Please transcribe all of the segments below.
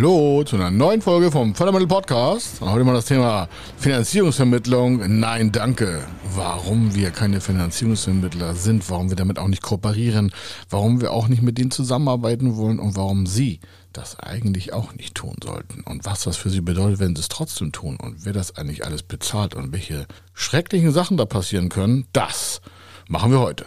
Hallo zu einer neuen Folge vom Fördermittel Podcast. Und heute mal das Thema Finanzierungsvermittlung. Nein, danke. Warum wir keine Finanzierungsvermittler sind, warum wir damit auch nicht kooperieren, warum wir auch nicht mit denen zusammenarbeiten wollen und warum Sie das eigentlich auch nicht tun sollten. Und was das für Sie bedeutet, wenn Sie es trotzdem tun und wer das eigentlich alles bezahlt und welche schrecklichen Sachen da passieren können, das machen wir heute.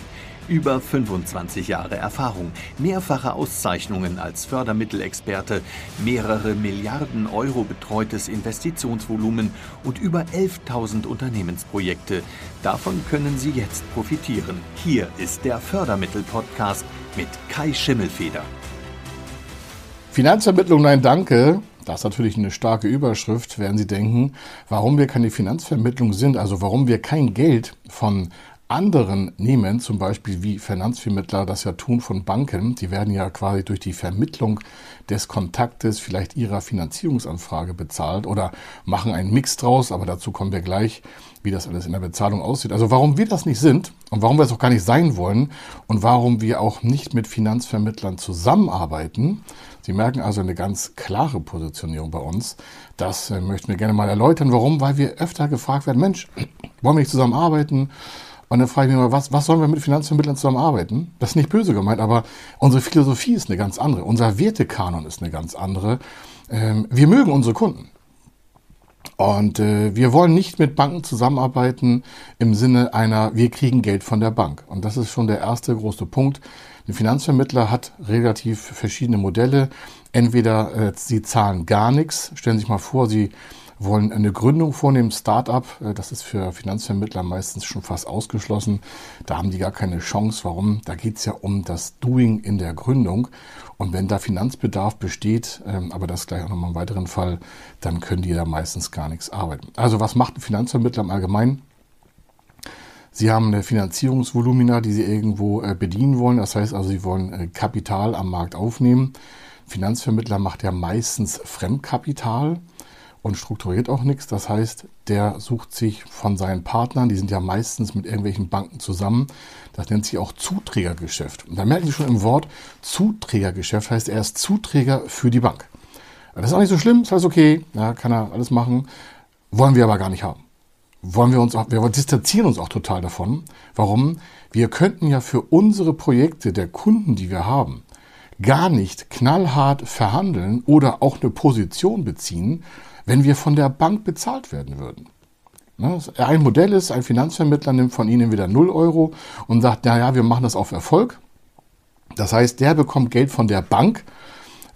Über 25 Jahre Erfahrung, mehrfache Auszeichnungen als Fördermittelexperte, mehrere Milliarden Euro betreutes Investitionsvolumen und über 11.000 Unternehmensprojekte. Davon können Sie jetzt profitieren. Hier ist der Fördermittel-Podcast mit Kai Schimmelfeder. Finanzvermittlung, nein, danke. Das ist natürlich eine starke Überschrift, werden Sie denken, warum wir keine Finanzvermittlung sind, also warum wir kein Geld von anderen nehmen, zum Beispiel wie Finanzvermittler das ja tun von Banken, die werden ja quasi durch die Vermittlung des Kontaktes vielleicht ihrer Finanzierungsanfrage bezahlt oder machen einen Mix draus, aber dazu kommen wir gleich, wie das alles in der Bezahlung aussieht. Also warum wir das nicht sind und warum wir es auch gar nicht sein wollen und warum wir auch nicht mit Finanzvermittlern zusammenarbeiten. Sie merken also eine ganz klare Positionierung bei uns. Das äh, möchten wir gerne mal erläutern. Warum? Weil wir öfter gefragt werden, Mensch, wollen wir nicht zusammenarbeiten? Und dann frage ich mich mal, was, was sollen wir mit Finanzvermittlern zusammenarbeiten? Das ist nicht böse gemeint, aber unsere Philosophie ist eine ganz andere. Unser Wertekanon ist eine ganz andere. Ähm, wir mögen unsere Kunden. Und äh, wir wollen nicht mit Banken zusammenarbeiten im Sinne einer, wir kriegen Geld von der Bank. Und das ist schon der erste große Punkt. Ein Finanzvermittler hat relativ verschiedene Modelle. Entweder äh, sie zahlen gar nichts. Stellen Sie sich mal vor, Sie wollen eine Gründung vornehmen, Start-up. Äh, das ist für Finanzvermittler meistens schon fast ausgeschlossen. Da haben die gar keine Chance. Warum? Da geht es ja um das Doing in der Gründung. Und wenn da Finanzbedarf besteht, ähm, aber das gleich auch nochmal im weiteren Fall, dann können die da meistens gar nichts arbeiten. Also was macht ein Finanzvermittler im Allgemeinen? Sie haben eine Finanzierungsvolumina, die Sie irgendwo äh, bedienen wollen. Das heißt also, Sie wollen äh, Kapital am Markt aufnehmen. Finanzvermittler macht ja meistens Fremdkapital und strukturiert auch nichts. Das heißt, der sucht sich von seinen Partnern, die sind ja meistens mit irgendwelchen Banken zusammen, das nennt sich auch Zuträgergeschäft. Und da merken Sie schon im Wort Zuträgergeschäft, heißt er ist Zuträger für die Bank. Das ist auch nicht so schlimm, ist alles okay, ja, kann er alles machen, wollen wir aber gar nicht haben. Wollen wir uns auch, wir distanzieren uns auch total davon. Warum? Wir könnten ja für unsere Projekte der Kunden, die wir haben, gar nicht knallhart verhandeln oder auch eine Position beziehen, wenn wir von der Bank bezahlt werden würden. Ne, ein Modell ist, ein Finanzvermittler nimmt von Ihnen wieder 0 Euro und sagt, naja, wir machen das auf Erfolg. Das heißt, der bekommt Geld von der Bank,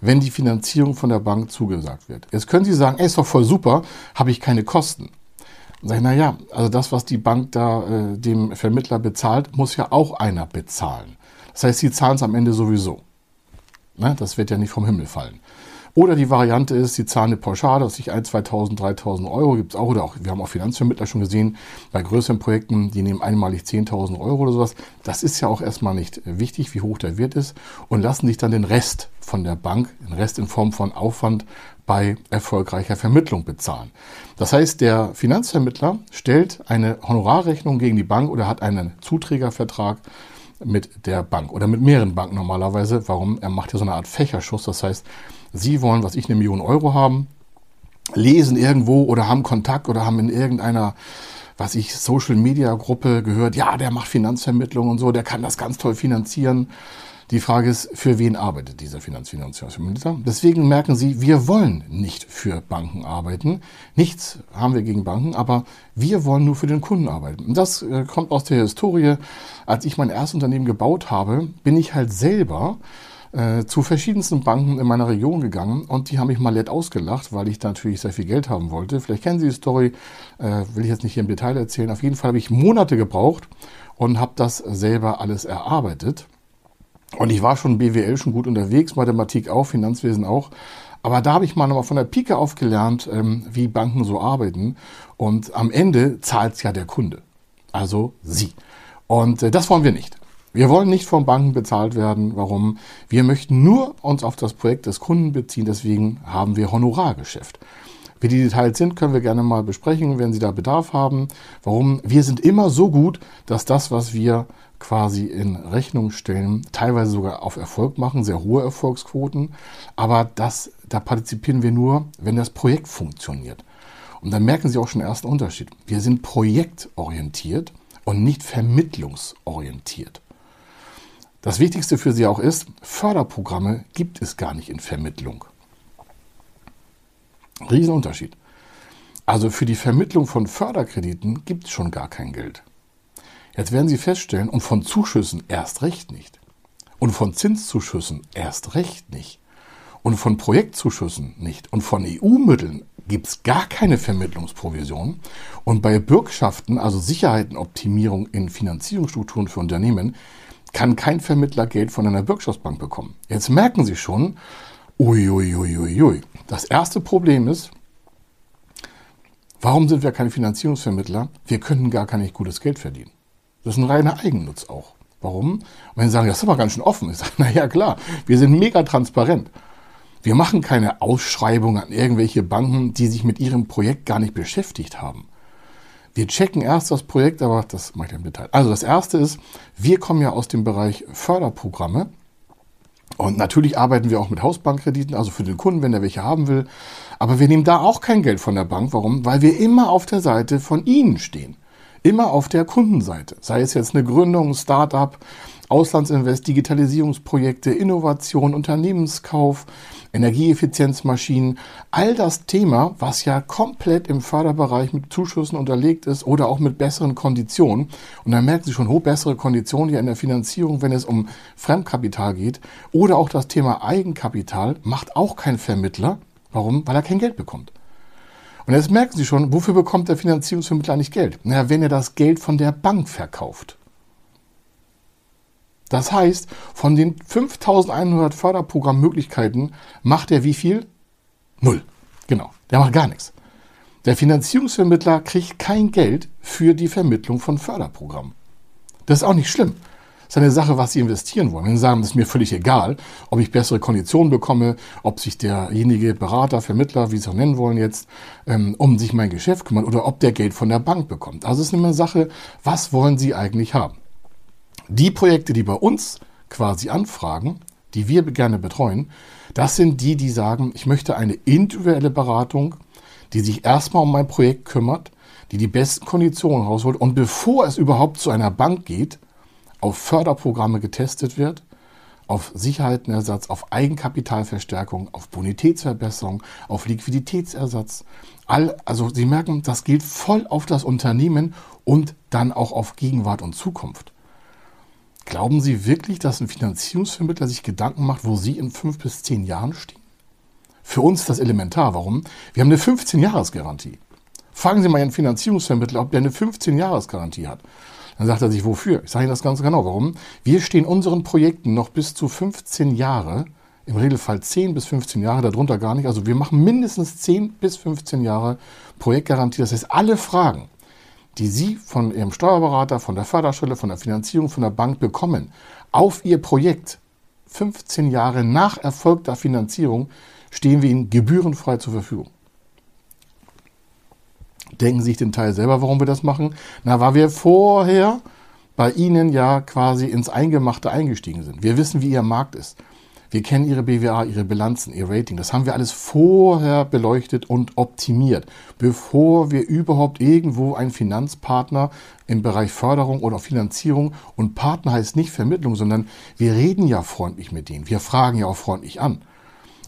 wenn die Finanzierung von der Bank zugesagt wird. Jetzt können Sie sagen, ey, ist doch voll super, habe ich keine Kosten. Dann sage ich, naja, also das, was die Bank da äh, dem Vermittler bezahlt, muss ja auch einer bezahlen. Das heißt, Sie zahlen es am Ende sowieso. Ne? Das wird ja nicht vom Himmel fallen. Oder die Variante ist, sie zahlen eine Pauschale, dass sich 1, 2.000, 3.000 Euro gibt es auch. Oder auch, wir haben auch Finanzvermittler schon gesehen, bei größeren Projekten, die nehmen einmalig 10.000 Euro oder sowas. Das ist ja auch erstmal nicht wichtig, wie hoch der Wert ist. Und lassen sich dann den Rest von der Bank, den Rest in Form von Aufwand bei erfolgreicher Vermittlung bezahlen. Das heißt, der Finanzvermittler stellt eine Honorarrechnung gegen die Bank oder hat einen Zuträgervertrag mit der Bank oder mit mehreren Banken normalerweise. Warum? Er macht ja so eine Art Fächerschuss. Das heißt, Sie wollen, was ich, eine Million Euro haben, lesen irgendwo oder haben Kontakt oder haben in irgendeiner, was ich, Social Media Gruppe gehört, ja, der macht Finanzvermittlung und so, der kann das ganz toll finanzieren. Die Frage ist, für wen arbeitet dieser Finanzfinanzierungsvermittler? Deswegen merken Sie, wir wollen nicht für Banken arbeiten. Nichts haben wir gegen Banken, aber wir wollen nur für den Kunden arbeiten. Und das äh, kommt aus der Historie. Als ich mein erstes Unternehmen gebaut habe, bin ich halt selber äh, zu verschiedensten Banken in meiner Region gegangen und die haben mich mal nett ausgelacht, weil ich da natürlich sehr viel Geld haben wollte. Vielleicht kennen Sie die Story, äh, will ich jetzt nicht hier im Detail erzählen. Auf jeden Fall habe ich Monate gebraucht und habe das selber alles erarbeitet. Und ich war schon BWL schon gut unterwegs, Mathematik auch, Finanzwesen auch. Aber da habe ich mal nochmal von der Pike auf gelernt, ähm, wie Banken so arbeiten. Und am Ende zahlt es ja der Kunde. Also Sie. Und äh, das wollen wir nicht. Wir wollen nicht von Banken bezahlt werden. Warum? Wir möchten nur uns auf das Projekt des Kunden beziehen. Deswegen haben wir Honorargeschäft. Wie die Details sind, können wir gerne mal besprechen, wenn Sie da Bedarf haben. Warum? Wir sind immer so gut, dass das, was wir quasi in Rechnung stellen, teilweise sogar auf Erfolg machen, sehr hohe Erfolgsquoten. Aber das, da partizipieren wir nur, wenn das Projekt funktioniert. Und dann merken Sie auch schon den ersten Unterschied. Wir sind projektorientiert und nicht vermittlungsorientiert. Das Wichtigste für Sie auch ist, Förderprogramme gibt es gar nicht in Vermittlung. Riesenunterschied. Also für die Vermittlung von Förderkrediten gibt es schon gar kein Geld. Jetzt werden Sie feststellen, und von Zuschüssen erst recht nicht. Und von Zinszuschüssen erst recht nicht. Und von Projektzuschüssen nicht. Und von EU-Mitteln gibt es gar keine Vermittlungsprovision. Und bei Bürgschaften, also Sicherheitenoptimierung in Finanzierungsstrukturen für Unternehmen, kann kein Vermittler Geld von einer Bürgschaftsbank bekommen. Jetzt merken Sie schon, uiuiuiui. Ui, ui, ui. Das erste Problem ist, warum sind wir keine Finanzierungsvermittler? Wir können gar kein gutes Geld verdienen. Das ist ein reiner Eigennutz auch. Warum? Und wenn Sie sagen, das ist aber ganz schön offen. Ich sage, naja klar, wir sind mega transparent. Wir machen keine Ausschreibung an irgendwelche Banken, die sich mit ihrem Projekt gar nicht beschäftigt haben. Wir checken erst das Projekt, aber das mache ich im Detail. Also das erste ist, wir kommen ja aus dem Bereich Förderprogramme. Und natürlich arbeiten wir auch mit Hausbankkrediten, also für den Kunden, wenn er welche haben will. Aber wir nehmen da auch kein Geld von der Bank. Warum? Weil wir immer auf der Seite von Ihnen stehen. Immer auf der Kundenseite. Sei es jetzt eine Gründung, Start-up, Auslandsinvest, Digitalisierungsprojekte, Innovation, Unternehmenskauf, Energieeffizienzmaschinen, all das Thema, was ja komplett im Förderbereich mit Zuschüssen unterlegt ist oder auch mit besseren Konditionen. Und da merken Sie schon, hoch bessere Konditionen hier in der Finanzierung, wenn es um Fremdkapital geht. Oder auch das Thema Eigenkapital macht auch kein Vermittler. Warum? Weil er kein Geld bekommt. Und jetzt merken Sie schon, wofür bekommt der Finanzierungsvermittler nicht Geld? Naja, wenn er das Geld von der Bank verkauft. Das heißt, von den 5100 Förderprogrammmöglichkeiten macht er wie viel? Null. Genau. Der macht gar nichts. Der Finanzierungsvermittler kriegt kein Geld für die Vermittlung von Förderprogrammen. Das ist auch nicht schlimm. Ist eine Sache, was Sie investieren wollen. Wenn Sie sagen, das ist mir völlig egal, ob ich bessere Konditionen bekomme, ob sich derjenige Berater, Vermittler, wie Sie es auch nennen wollen jetzt, ähm, um sich mein Geschäft kümmert oder ob der Geld von der Bank bekommt. Also es ist eine Sache, was wollen Sie eigentlich haben? Die Projekte, die bei uns quasi anfragen, die wir gerne betreuen, das sind die, die sagen, ich möchte eine individuelle Beratung, die sich erstmal um mein Projekt kümmert, die die besten Konditionen rausholt und bevor es überhaupt zu einer Bank geht, auf Förderprogramme getestet wird, auf Sicherheitenersatz, auf Eigenkapitalverstärkung, auf Bonitätsverbesserung, auf Liquiditätsersatz. All, also Sie merken, das gilt voll auf das Unternehmen und dann auch auf Gegenwart und Zukunft. Glauben Sie wirklich, dass ein Finanzierungsvermittler sich Gedanken macht, wo Sie in fünf bis zehn Jahren stehen? Für uns ist das elementar. Warum? Wir haben eine 15-Jahres-Garantie. Fragen Sie mal Ihren Finanzierungsvermittler, ob der eine 15-Jahres-Garantie hat. Dann sagt er sich, wofür? Ich sage Ihnen das ganz genau. Warum? Wir stehen unseren Projekten noch bis zu 15 Jahre, im Regelfall 10 bis 15 Jahre, darunter gar nicht. Also wir machen mindestens 10 bis 15 Jahre Projektgarantie. Das heißt, alle Fragen, die Sie von Ihrem Steuerberater, von der Förderstelle, von der Finanzierung, von der Bank bekommen, auf Ihr Projekt 15 Jahre nach erfolgter Finanzierung stehen wir Ihnen gebührenfrei zur Verfügung. Denken Sie sich den Teil selber, warum wir das machen? Na, weil wir vorher bei Ihnen ja quasi ins Eingemachte eingestiegen sind. Wir wissen, wie Ihr Markt ist. Wir kennen Ihre BWA, Ihre Bilanzen, Ihr Rating. Das haben wir alles vorher beleuchtet und optimiert, bevor wir überhaupt irgendwo einen Finanzpartner im Bereich Förderung oder Finanzierung und Partner heißt nicht Vermittlung, sondern wir reden ja freundlich mit denen. Wir fragen ja auch freundlich an.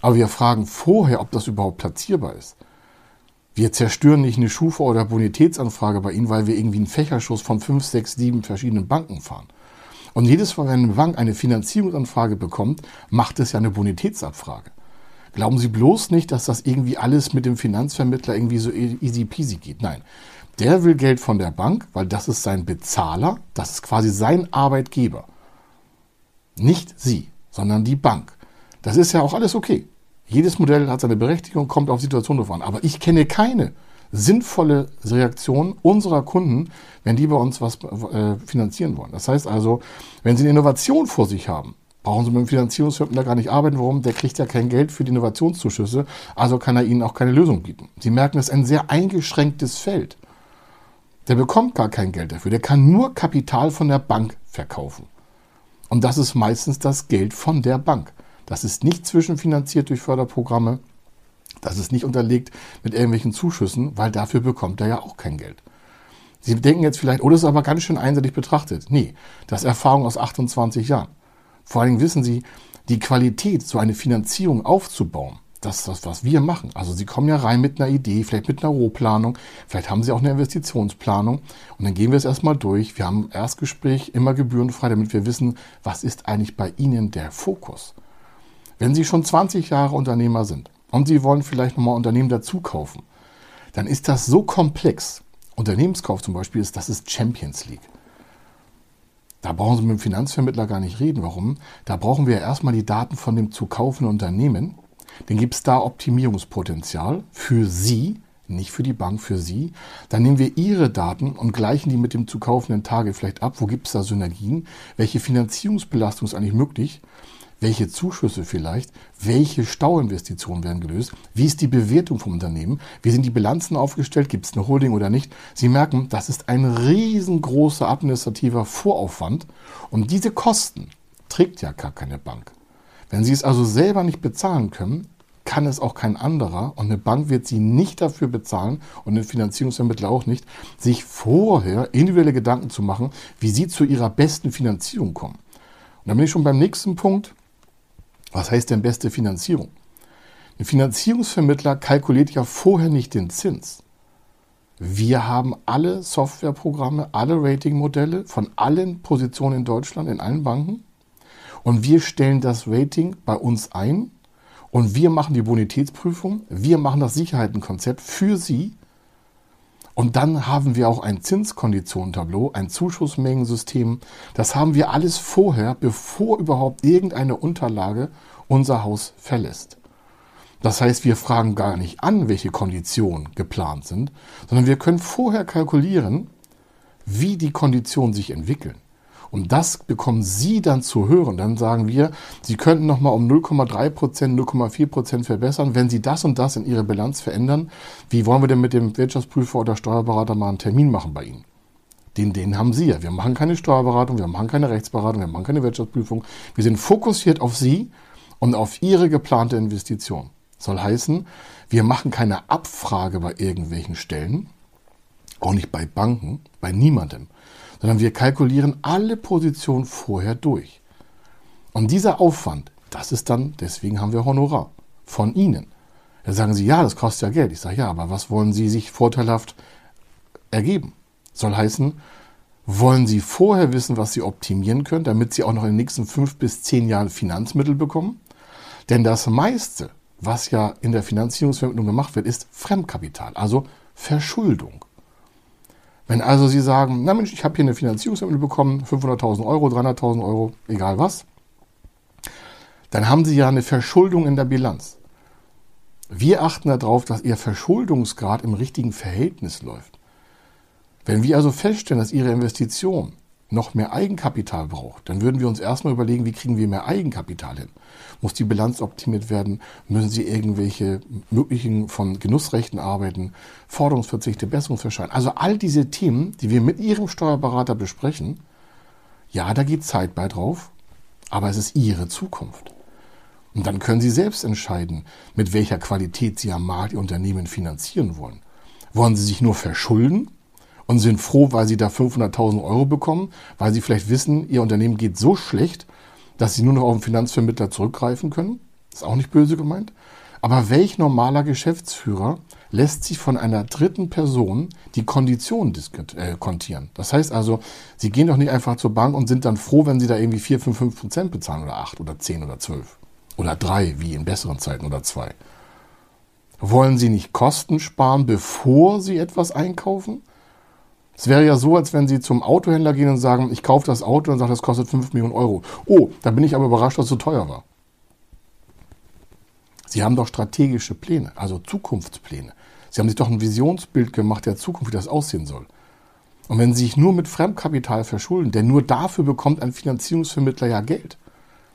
Aber wir fragen vorher, ob das überhaupt platzierbar ist. Wir zerstören nicht eine Schufa- oder Bonitätsanfrage bei Ihnen, weil wir irgendwie einen Fächerschuss von fünf, sechs, sieben verschiedenen Banken fahren. Und jedes Mal, wenn eine Bank eine Finanzierungsanfrage bekommt, macht es ja eine Bonitätsabfrage. Glauben Sie bloß nicht, dass das irgendwie alles mit dem Finanzvermittler irgendwie so e-, easy peasy geht. Nein. Der will Geld von der Bank, weil das ist sein Bezahler, das ist quasi sein Arbeitgeber. Nicht Sie, sondern die Bank. Das ist ja auch alles okay. Jedes Modell hat seine Berechtigung, kommt auf Situation drauf an. Aber ich kenne keine sinnvolle Reaktion unserer Kunden, wenn die bei uns was äh, finanzieren wollen. Das heißt also, wenn sie eine Innovation vor sich haben, brauchen sie mit dem Finanzierungsvermittler gar nicht arbeiten. Warum? Der kriegt ja kein Geld für die Innovationszuschüsse, also kann er ihnen auch keine Lösung bieten. Sie merken, es ist ein sehr eingeschränktes Feld. Der bekommt gar kein Geld dafür. Der kann nur Kapital von der Bank verkaufen. Und das ist meistens das Geld von der Bank. Das ist nicht zwischenfinanziert durch Förderprogramme. Das ist nicht unterlegt mit irgendwelchen Zuschüssen, weil dafür bekommt er ja auch kein Geld. Sie denken jetzt vielleicht, oh, das ist aber ganz schön einseitig betrachtet. Nee, das ist Erfahrung aus 28 Jahren. Vor allen Dingen wissen Sie, die Qualität, so eine Finanzierung aufzubauen, das ist das, was wir machen. Also Sie kommen ja rein mit einer Idee, vielleicht mit einer Rohplanung, vielleicht haben Sie auch eine Investitionsplanung und dann gehen wir es erstmal durch. Wir haben ein Erstgespräch immer gebührenfrei, damit wir wissen, was ist eigentlich bei Ihnen der Fokus. Wenn Sie schon 20 Jahre Unternehmer sind und Sie wollen vielleicht nochmal Unternehmen dazu kaufen, dann ist das so komplex. Unternehmenskauf zum Beispiel ist, das ist Champions League. Da brauchen Sie mit dem Finanzvermittler gar nicht reden. Warum? Da brauchen wir erstmal die Daten von dem zu kaufenden Unternehmen. Dann gibt es da Optimierungspotenzial für Sie, nicht für die Bank, für Sie. Dann nehmen wir Ihre Daten und gleichen die mit dem zu kaufenden Tage vielleicht ab. Wo gibt es da Synergien? Welche Finanzierungsbelastung ist eigentlich möglich? Welche Zuschüsse vielleicht, welche Stauinvestitionen werden gelöst, wie ist die Bewertung vom Unternehmen, wie sind die Bilanzen aufgestellt, gibt es eine Holding oder nicht. Sie merken, das ist ein riesengroßer administrativer Voraufwand und diese Kosten trägt ja gar keine Bank. Wenn Sie es also selber nicht bezahlen können, kann es auch kein anderer und eine Bank wird Sie nicht dafür bezahlen und ein Finanzierungsvermittler auch nicht, sich vorher individuelle Gedanken zu machen, wie Sie zu Ihrer besten Finanzierung kommen. Und dann bin ich schon beim nächsten Punkt. Was heißt denn beste Finanzierung? Ein Finanzierungsvermittler kalkuliert ja vorher nicht den Zins. Wir haben alle Softwareprogramme, alle Ratingmodelle von allen Positionen in Deutschland, in allen Banken. Und wir stellen das Rating bei uns ein und wir machen die Bonitätsprüfung, wir machen das Sicherheitenkonzept für Sie und dann haben wir auch ein Zinskonditionentableau, ein Zuschussmengensystem. Das haben wir alles vorher, bevor überhaupt irgendeine Unterlage unser Haus verlässt. Das heißt, wir fragen gar nicht an, welche Konditionen geplant sind, sondern wir können vorher kalkulieren, wie die Konditionen sich entwickeln. Und das bekommen Sie dann zu hören. Dann sagen wir, Sie könnten nochmal um 0,3 Prozent, 0,4 Prozent verbessern, wenn Sie das und das in Ihrer Bilanz verändern. Wie wollen wir denn mit dem Wirtschaftsprüfer oder Steuerberater mal einen Termin machen bei Ihnen? Den, den haben Sie ja. Wir machen keine Steuerberatung, wir machen keine Rechtsberatung, wir machen keine Wirtschaftsprüfung. Wir sind fokussiert auf Sie und auf Ihre geplante Investition. Soll heißen, wir machen keine Abfrage bei irgendwelchen Stellen, auch nicht bei Banken, bei niemandem sondern wir kalkulieren alle Positionen vorher durch. Und dieser Aufwand, das ist dann, deswegen haben wir Honorar von Ihnen. Da sagen Sie, ja, das kostet ja Geld. Ich sage, ja, aber was wollen Sie sich vorteilhaft ergeben? Soll heißen, wollen Sie vorher wissen, was Sie optimieren können, damit Sie auch noch in den nächsten fünf bis zehn Jahren Finanzmittel bekommen? Denn das meiste, was ja in der Finanzierungsvermittlung gemacht wird, ist Fremdkapital, also Verschuldung. Wenn also Sie sagen, na Mensch, ich habe hier eine Finanzierungsmittel bekommen, 500.000 Euro, 300.000 Euro, egal was, dann haben Sie ja eine Verschuldung in der Bilanz. Wir achten darauf, dass Ihr Verschuldungsgrad im richtigen Verhältnis läuft. Wenn wir also feststellen, dass Ihre Investition noch mehr Eigenkapital braucht, dann würden wir uns erstmal überlegen, wie kriegen wir mehr Eigenkapital hin? Muss die Bilanz optimiert werden? Müssen Sie irgendwelche möglichen von Genussrechten arbeiten? Forderungsverzichte, Besserungsverschein? Also all diese Themen, die wir mit Ihrem Steuerberater besprechen, ja, da geht Zeit bei drauf, aber es ist Ihre Zukunft. Und dann können Sie selbst entscheiden, mit welcher Qualität Sie am Markt Ihr Unternehmen finanzieren wollen. Wollen Sie sich nur verschulden und sind froh, weil sie da 500.000 Euro bekommen, weil sie vielleicht wissen, ihr Unternehmen geht so schlecht, dass sie nur noch auf den Finanzvermittler zurückgreifen können. Ist auch nicht böse gemeint. Aber welch normaler Geschäftsführer lässt sich von einer dritten Person die Konditionen äh, kontieren? Das heißt also, Sie gehen doch nicht einfach zur Bank und sind dann froh, wenn Sie da irgendwie 4, 5, 5 Prozent bezahlen oder 8 oder 10 oder 12 oder 3, wie in besseren Zeiten oder 2. Wollen Sie nicht Kosten sparen, bevor Sie etwas einkaufen? Es wäre ja so, als wenn Sie zum Autohändler gehen und sagen, ich kaufe das Auto und sagen, das kostet 5 Millionen Euro. Oh, da bin ich aber überrascht, dass es so teuer war. Sie haben doch strategische Pläne, also Zukunftspläne. Sie haben sich doch ein Visionsbild gemacht der Zukunft, wie das aussehen soll. Und wenn Sie sich nur mit Fremdkapital verschulden, denn nur dafür bekommt ein Finanzierungsvermittler ja Geld.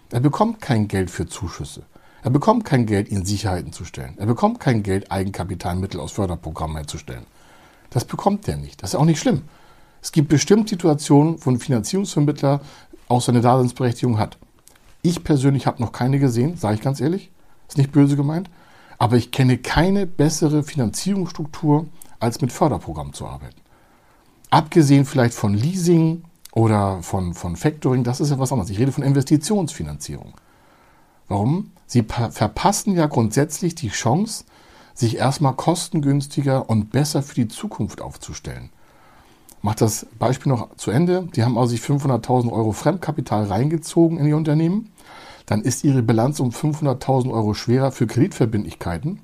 Er bekommt kein Geld für Zuschüsse. Er bekommt kein Geld, Ihnen Sicherheiten zu stellen. Er bekommt kein Geld, Eigenkapitalmittel aus Förderprogrammen herzustellen. Das bekommt er nicht. Das ist auch nicht schlimm. Es gibt bestimmt Situationen, wo ein Finanzierungsvermittler auch seine Daseinsberechtigung hat. Ich persönlich habe noch keine gesehen, sage ich ganz ehrlich. Ist nicht böse gemeint. Aber ich kenne keine bessere Finanzierungsstruktur, als mit Förderprogrammen zu arbeiten. Abgesehen vielleicht von Leasing oder von, von Factoring, das ist ja was anderes. Ich rede von Investitionsfinanzierung. Warum? Sie verpassen ja grundsätzlich die Chance, sich erstmal kostengünstiger und besser für die Zukunft aufzustellen. Macht das Beispiel noch zu Ende. Die haben also sich 500.000 Euro Fremdkapital reingezogen in ihr Unternehmen. Dann ist ihre Bilanz um 500.000 Euro schwerer für Kreditverbindlichkeiten.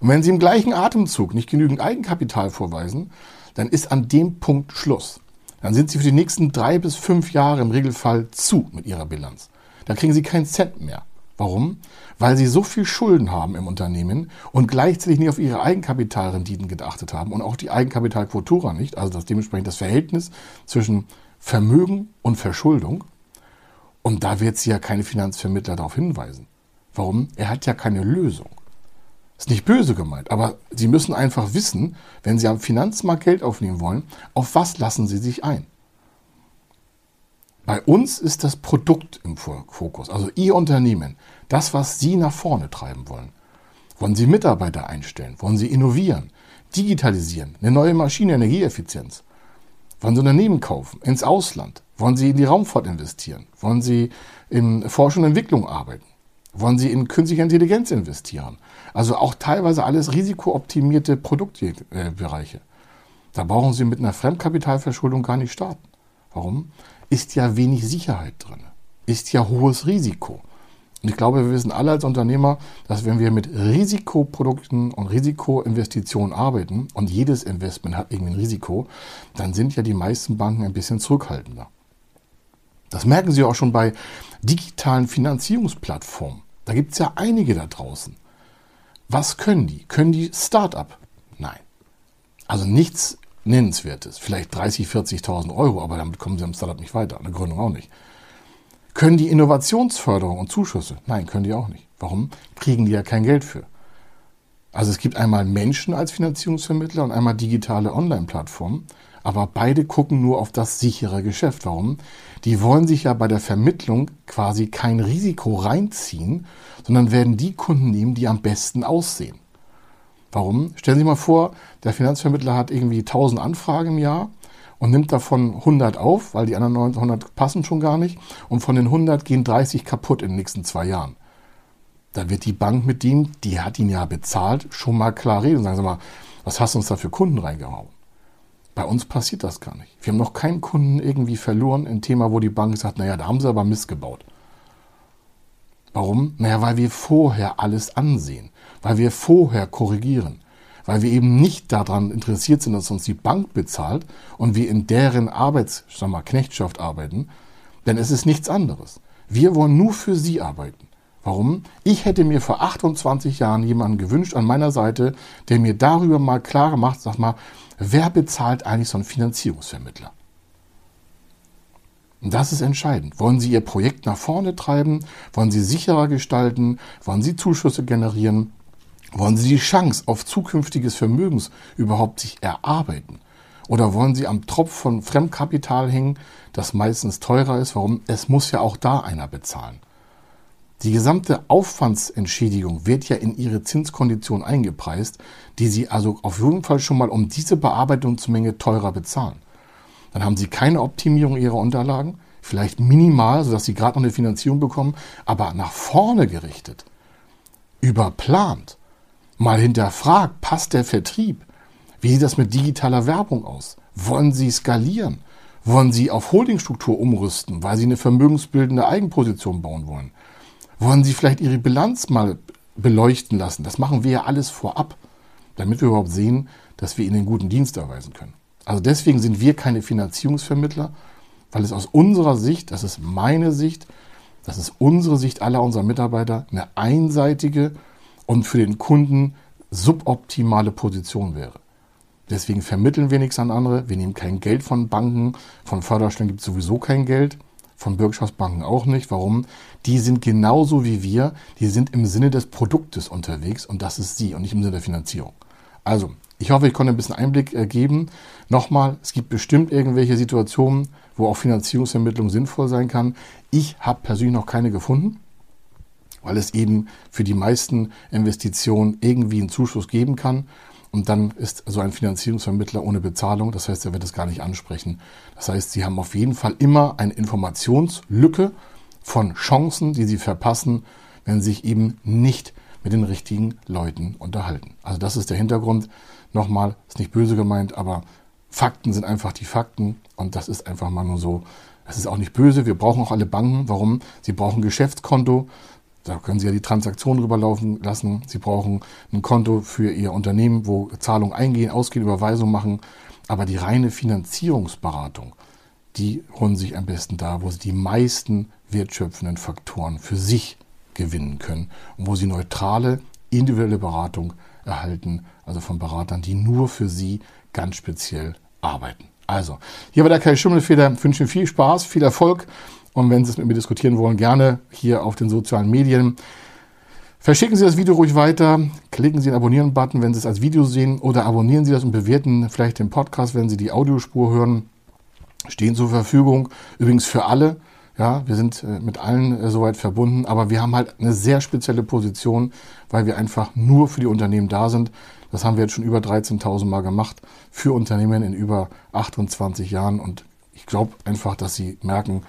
Und wenn sie im gleichen Atemzug nicht genügend Eigenkapital vorweisen, dann ist an dem Punkt Schluss. Dann sind sie für die nächsten drei bis fünf Jahre im Regelfall zu mit ihrer Bilanz. Da kriegen sie keinen Cent mehr. Warum? Weil sie so viel Schulden haben im Unternehmen und gleichzeitig nicht auf ihre Eigenkapitalrenditen geachtet haben und auch die Eigenkapitalquotura nicht, also das dementsprechend das Verhältnis zwischen Vermögen und Verschuldung. Und da wird sie ja keine Finanzvermittler darauf hinweisen. Warum? Er hat ja keine Lösung. Ist nicht böse gemeint, aber Sie müssen einfach wissen, wenn Sie am Finanzmarkt Geld aufnehmen wollen, auf was lassen Sie sich ein? Bei uns ist das Produkt im Fokus, also Ihr Unternehmen, das, was Sie nach vorne treiben wollen. Wollen Sie Mitarbeiter einstellen? Wollen Sie innovieren? Digitalisieren? Eine neue Maschine, Energieeffizienz? Wollen Sie Unternehmen kaufen? Ins Ausland? Wollen Sie in die Raumfahrt investieren? Wollen Sie in Forschung und Entwicklung arbeiten? Wollen Sie in künstliche Intelligenz investieren? Also auch teilweise alles risikooptimierte Produktbereiche. Da brauchen Sie mit einer Fremdkapitalverschuldung gar nicht starten. Warum? Ist ja wenig Sicherheit drin. Ist ja hohes Risiko. Und ich glaube, wir wissen alle als Unternehmer, dass wenn wir mit Risikoprodukten und Risikoinvestitionen arbeiten und jedes Investment hat irgendwie ein Risiko, dann sind ja die meisten Banken ein bisschen zurückhaltender. Das merken Sie auch schon bei digitalen Finanzierungsplattformen. Da gibt es ja einige da draußen. Was können die? Können die Start-up? Nein. Also nichts Nennenswertes. Vielleicht 30.000, 40.000 Euro, aber damit kommen sie am Startup nicht weiter. Eine Gründung auch nicht. Können die Innovationsförderung und Zuschüsse? Nein, können die auch nicht. Warum? Kriegen die ja kein Geld für. Also es gibt einmal Menschen als Finanzierungsvermittler und einmal digitale Online-Plattformen, aber beide gucken nur auf das sichere Geschäft. Warum? Die wollen sich ja bei der Vermittlung quasi kein Risiko reinziehen, sondern werden die Kunden nehmen, die am besten aussehen. Warum? Stellen Sie mal vor, der Finanzvermittler hat irgendwie 1000 Anfragen im Jahr und nimmt davon 100 auf, weil die anderen 900 passen schon gar nicht. Und von den 100 gehen 30 kaputt in den nächsten zwei Jahren. Da wird die Bank mit dem, die hat ihn ja bezahlt, schon mal klar reden und sagen, sag mal, was hast du uns da für Kunden reingehauen? Bei uns passiert das gar nicht. Wir haben noch keinen Kunden irgendwie verloren, ein Thema, wo die Bank sagt, naja, da haben sie aber missgebaut. Warum? Naja, weil wir vorher alles ansehen, weil wir vorher korrigieren, weil wir eben nicht daran interessiert sind, dass uns die Bank bezahlt und wir in deren Arbeits, sag mal, Knechtschaft arbeiten, denn es ist nichts anderes. Wir wollen nur für sie arbeiten. Warum? Ich hätte mir vor 28 Jahren jemanden gewünscht an meiner Seite, der mir darüber mal klar macht, sag mal, wer bezahlt eigentlich so einen Finanzierungsvermittler? Das ist entscheidend. Wollen Sie Ihr Projekt nach vorne treiben? Wollen Sie sicherer gestalten? Wollen Sie Zuschüsse generieren? Wollen Sie die Chance auf zukünftiges Vermögens überhaupt sich erarbeiten? Oder wollen Sie am Tropf von Fremdkapital hängen, das meistens teurer ist? Warum? Es muss ja auch da einer bezahlen. Die gesamte Aufwandsentschädigung wird ja in Ihre Zinskondition eingepreist, die Sie also auf jeden Fall schon mal um diese Bearbeitungsmenge teurer bezahlen. Dann haben Sie keine Optimierung Ihrer Unterlagen, vielleicht minimal, sodass Sie gerade noch eine Finanzierung bekommen, aber nach vorne gerichtet, überplant, mal hinterfragt, passt der Vertrieb? Wie sieht das mit digitaler Werbung aus? Wollen Sie skalieren? Wollen Sie auf Holdingstruktur umrüsten, weil Sie eine vermögensbildende Eigenposition bauen wollen? Wollen Sie vielleicht Ihre Bilanz mal beleuchten lassen? Das machen wir ja alles vorab, damit wir überhaupt sehen, dass wir Ihnen einen guten Dienst erweisen können. Also deswegen sind wir keine Finanzierungsvermittler, weil es aus unserer Sicht, das ist meine Sicht, Das ist unsere Sicht aller unserer Mitarbeiter eine einseitige und für den Kunden suboptimale Position wäre. Deswegen vermitteln wir nichts an andere. Wir nehmen kein Geld von Banken. Von Förderstellen gibt es sowieso kein Geld. Von Bürgschaftsbanken auch nicht. Warum? Die sind genauso wie wir. Die sind im Sinne des Produktes unterwegs und das ist sie und nicht im Sinne der Finanzierung. Also, ich hoffe, ich konnte ein bisschen Einblick äh, geben. Nochmal, es gibt bestimmt irgendwelche Situationen, wo auch Finanzierungsvermittlung sinnvoll sein kann. Ich habe persönlich noch keine gefunden, weil es eben für die meisten Investitionen irgendwie einen Zuschuss geben kann. Und dann ist so ein Finanzierungsvermittler ohne Bezahlung. Das heißt, er wird es gar nicht ansprechen. Das heißt, Sie haben auf jeden Fall immer eine Informationslücke von Chancen, die Sie verpassen, wenn Sie sich eben nicht mit den richtigen Leuten unterhalten. Also das ist der Hintergrund. Nochmal, ist nicht böse gemeint, aber Fakten sind einfach die Fakten und das ist einfach mal nur so. Es ist auch nicht böse. Wir brauchen auch alle Banken. Warum? Sie brauchen ein Geschäftskonto. Da können Sie ja die Transaktionen rüberlaufen lassen. Sie brauchen ein Konto für Ihr Unternehmen, wo Zahlungen eingehen, ausgehen, Überweisungen machen. Aber die reine Finanzierungsberatung, die holen sich am besten da, wo Sie die meisten wertschöpfenden Faktoren für sich gewinnen können und wo Sie neutrale, individuelle Beratung erhalten, also von Beratern, die nur für Sie ganz speziell arbeiten. Also, hier war der Kai Schimmelfeder. Ich wünsche Ihnen viel Spaß, viel Erfolg und wenn Sie es mit mir diskutieren wollen, gerne hier auf den sozialen Medien. Verschicken Sie das Video ruhig weiter, klicken Sie den Abonnieren-Button, wenn Sie es als Video sehen, oder abonnieren Sie das und bewerten vielleicht den Podcast, wenn Sie die Audiospur hören. Stehen zur Verfügung. Übrigens für alle. Ja, wir sind äh, mit allen äh, soweit verbunden, aber wir haben halt eine sehr spezielle Position, weil wir einfach nur für die Unternehmen da sind. Das haben wir jetzt schon über 13.000 Mal gemacht für Unternehmen in über 28 Jahren und ich glaube einfach, dass sie merken,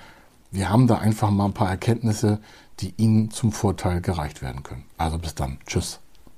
wir haben da einfach mal ein paar Erkenntnisse, die Ihnen zum Vorteil gereicht werden können. Also bis dann. Tschüss.